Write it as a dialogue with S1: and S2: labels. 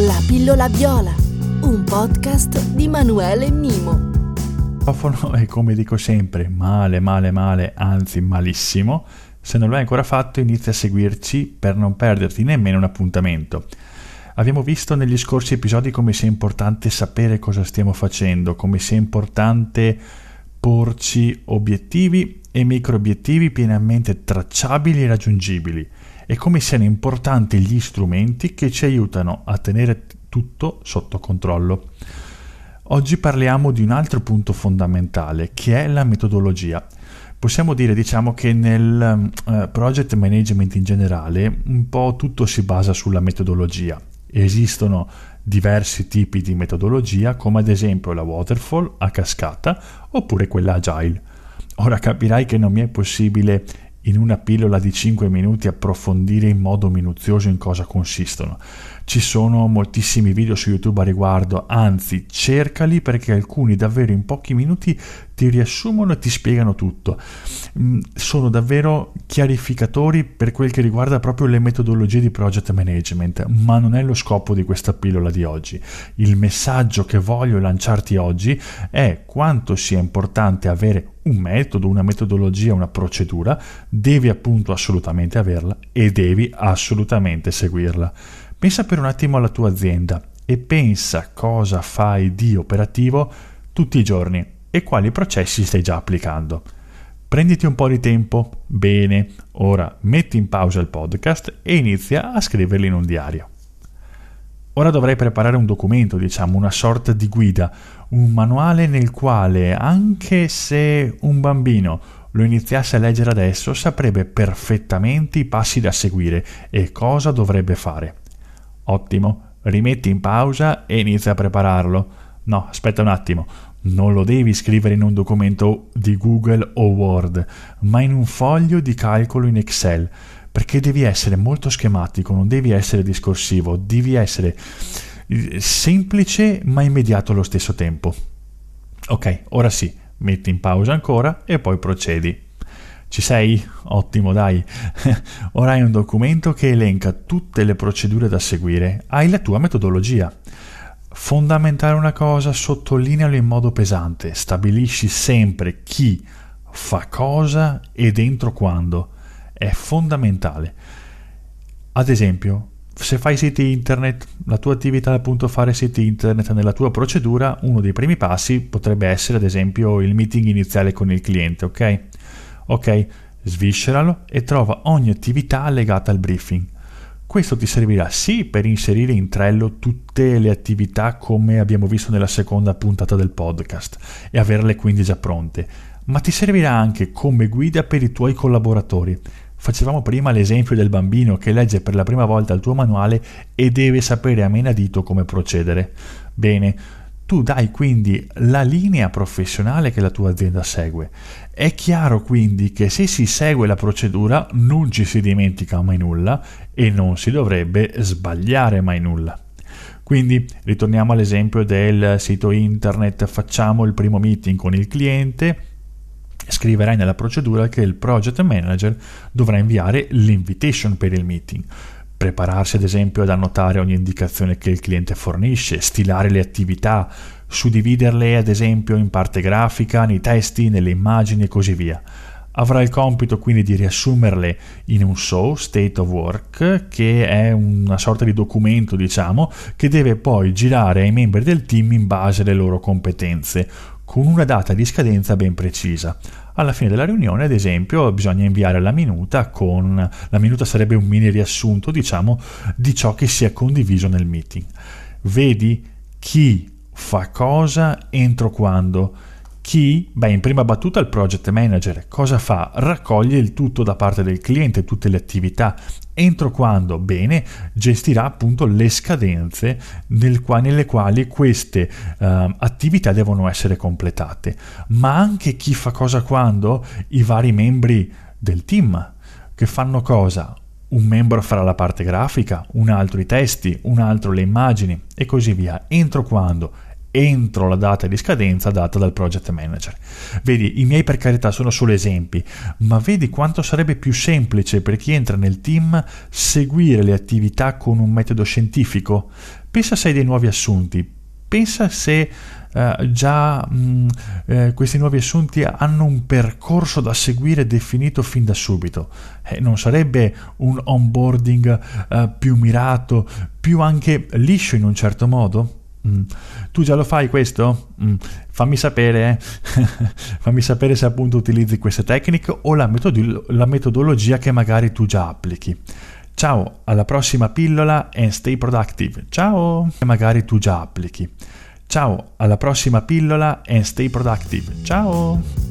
S1: La pillola viola, un podcast di Manuele Mimo.
S2: E come dico sempre, male, male, male, anzi malissimo. Se non l'hai ancora fatto, inizia a seguirci per non perderti nemmeno un appuntamento. Abbiamo visto negli scorsi episodi come sia importante sapere cosa stiamo facendo, come sia importante porci obiettivi e micro obiettivi pienamente tracciabili e raggiungibili e come siano importanti gli strumenti che ci aiutano a tenere tutto sotto controllo. Oggi parliamo di un altro punto fondamentale che è la metodologia. Possiamo dire, diciamo, che nel uh, project management in generale un po' tutto si basa sulla metodologia. Esistono diversi tipi di metodologia, come ad esempio la waterfall a cascata oppure quella agile. Ora capirai che non mi è possibile in una pillola di 5 minuti approfondire in modo minuzioso in cosa consistono. Ci sono moltissimi video su YouTube a riguardo, anzi cercali perché alcuni davvero in pochi minuti ti riassumono e ti spiegano tutto. Mm, sono davvero chiarificatori per quel che riguarda proprio le metodologie di project management, ma non è lo scopo di questa pillola di oggi. Il messaggio che voglio lanciarti oggi è quanto sia importante avere un metodo, una metodologia, una procedura, devi appunto assolutamente averla e devi assolutamente seguirla. Pensa per un attimo alla tua azienda e pensa cosa fai di operativo tutti i giorni e quali processi stai già applicando. Prenditi un po' di tempo, bene, ora metti in pausa il podcast e inizia a scriverli in un diario. Ora dovrei preparare un documento, diciamo, una sorta di guida, un manuale nel quale, anche se un bambino lo iniziasse a leggere adesso, saprebbe perfettamente i passi da seguire e cosa dovrebbe fare. Ottimo, rimetti in pausa e inizia a prepararlo. No, aspetta un attimo, non lo devi scrivere in un documento di Google o Word, ma in un foglio di calcolo in Excel, perché devi essere molto schematico, non devi essere discorsivo, devi essere eh, semplice ma immediato allo stesso tempo. Ok, ora sì, metti in pausa ancora e poi procedi. Ci sei? Ottimo, dai. Ora hai un documento che elenca tutte le procedure da seguire. Hai la tua metodologia. Fondamentale una cosa, sottolinealo in modo pesante. Stabilisci sempre chi fa cosa e dentro quando. È fondamentale. Ad esempio, se fai siti internet, la tua attività è appunto fare siti internet nella tua procedura, uno dei primi passi potrebbe essere ad esempio il meeting iniziale con il cliente, ok? Ok, svisceralo e trova ogni attività legata al briefing. Questo ti servirà sì per inserire in Trello tutte le attività come abbiamo visto nella seconda puntata del podcast e averle quindi già pronte, ma ti servirà anche come guida per i tuoi collaboratori. Facevamo prima l'esempio del bambino che legge per la prima volta il tuo manuale e deve sapere a menadito come procedere. Bene, tu dai quindi la linea professionale che la tua azienda segue. È chiaro quindi che se si segue la procedura non ci si dimentica mai nulla e non si dovrebbe sbagliare mai nulla. Quindi ritorniamo all'esempio del sito internet, facciamo il primo meeting con il cliente, scriverai nella procedura che il project manager dovrà inviare l'invitation per il meeting prepararsi ad esempio ad annotare ogni indicazione che il cliente fornisce, stilare le attività, suddividerle ad esempio in parte grafica, nei testi, nelle immagini e così via. Avrà il compito quindi di riassumerle in un SO, State of Work, che è una sorta di documento, diciamo, che deve poi girare ai membri del team in base alle loro competenze, con una data di scadenza ben precisa. Alla fine della riunione, ad esempio, bisogna inviare la minuta con la minuta sarebbe un mini riassunto, diciamo, di ciò che si è condiviso nel meeting. Vedi chi fa cosa entro quando chi? Beh, in prima battuta il project manager cosa fa? Raccoglie il tutto da parte del cliente, tutte le attività. Entro quando? Bene, gestirà appunto le scadenze nel qua, nelle quali queste uh, attività devono essere completate. Ma anche chi fa cosa quando? I vari membri del team che fanno cosa? Un membro farà la parte grafica, un altro i testi, un altro le immagini e così via. Entro quando? Entro la data di scadenza data dal project manager. Vedi, i miei per carità sono solo esempi, ma vedi quanto sarebbe più semplice per chi entra nel team seguire le attività con un metodo scientifico. Pensa se hai dei nuovi assunti, pensa se eh, già mh, mm, eh, questi nuovi assunti hanno un percorso da seguire definito fin da subito. Eh, non sarebbe un onboarding eh, più mirato, più anche liscio in un certo modo? Mm. Tu già lo fai questo? Mm. Fammi sapere, eh? fammi sapere se appunto utilizzi queste tecniche o la, metod- la metodologia che magari tu già applichi. Ciao, alla prossima pillola and stay productive. Ciao, che magari tu già applichi. Ciao, alla prossima pillola and stay productive. Ciao!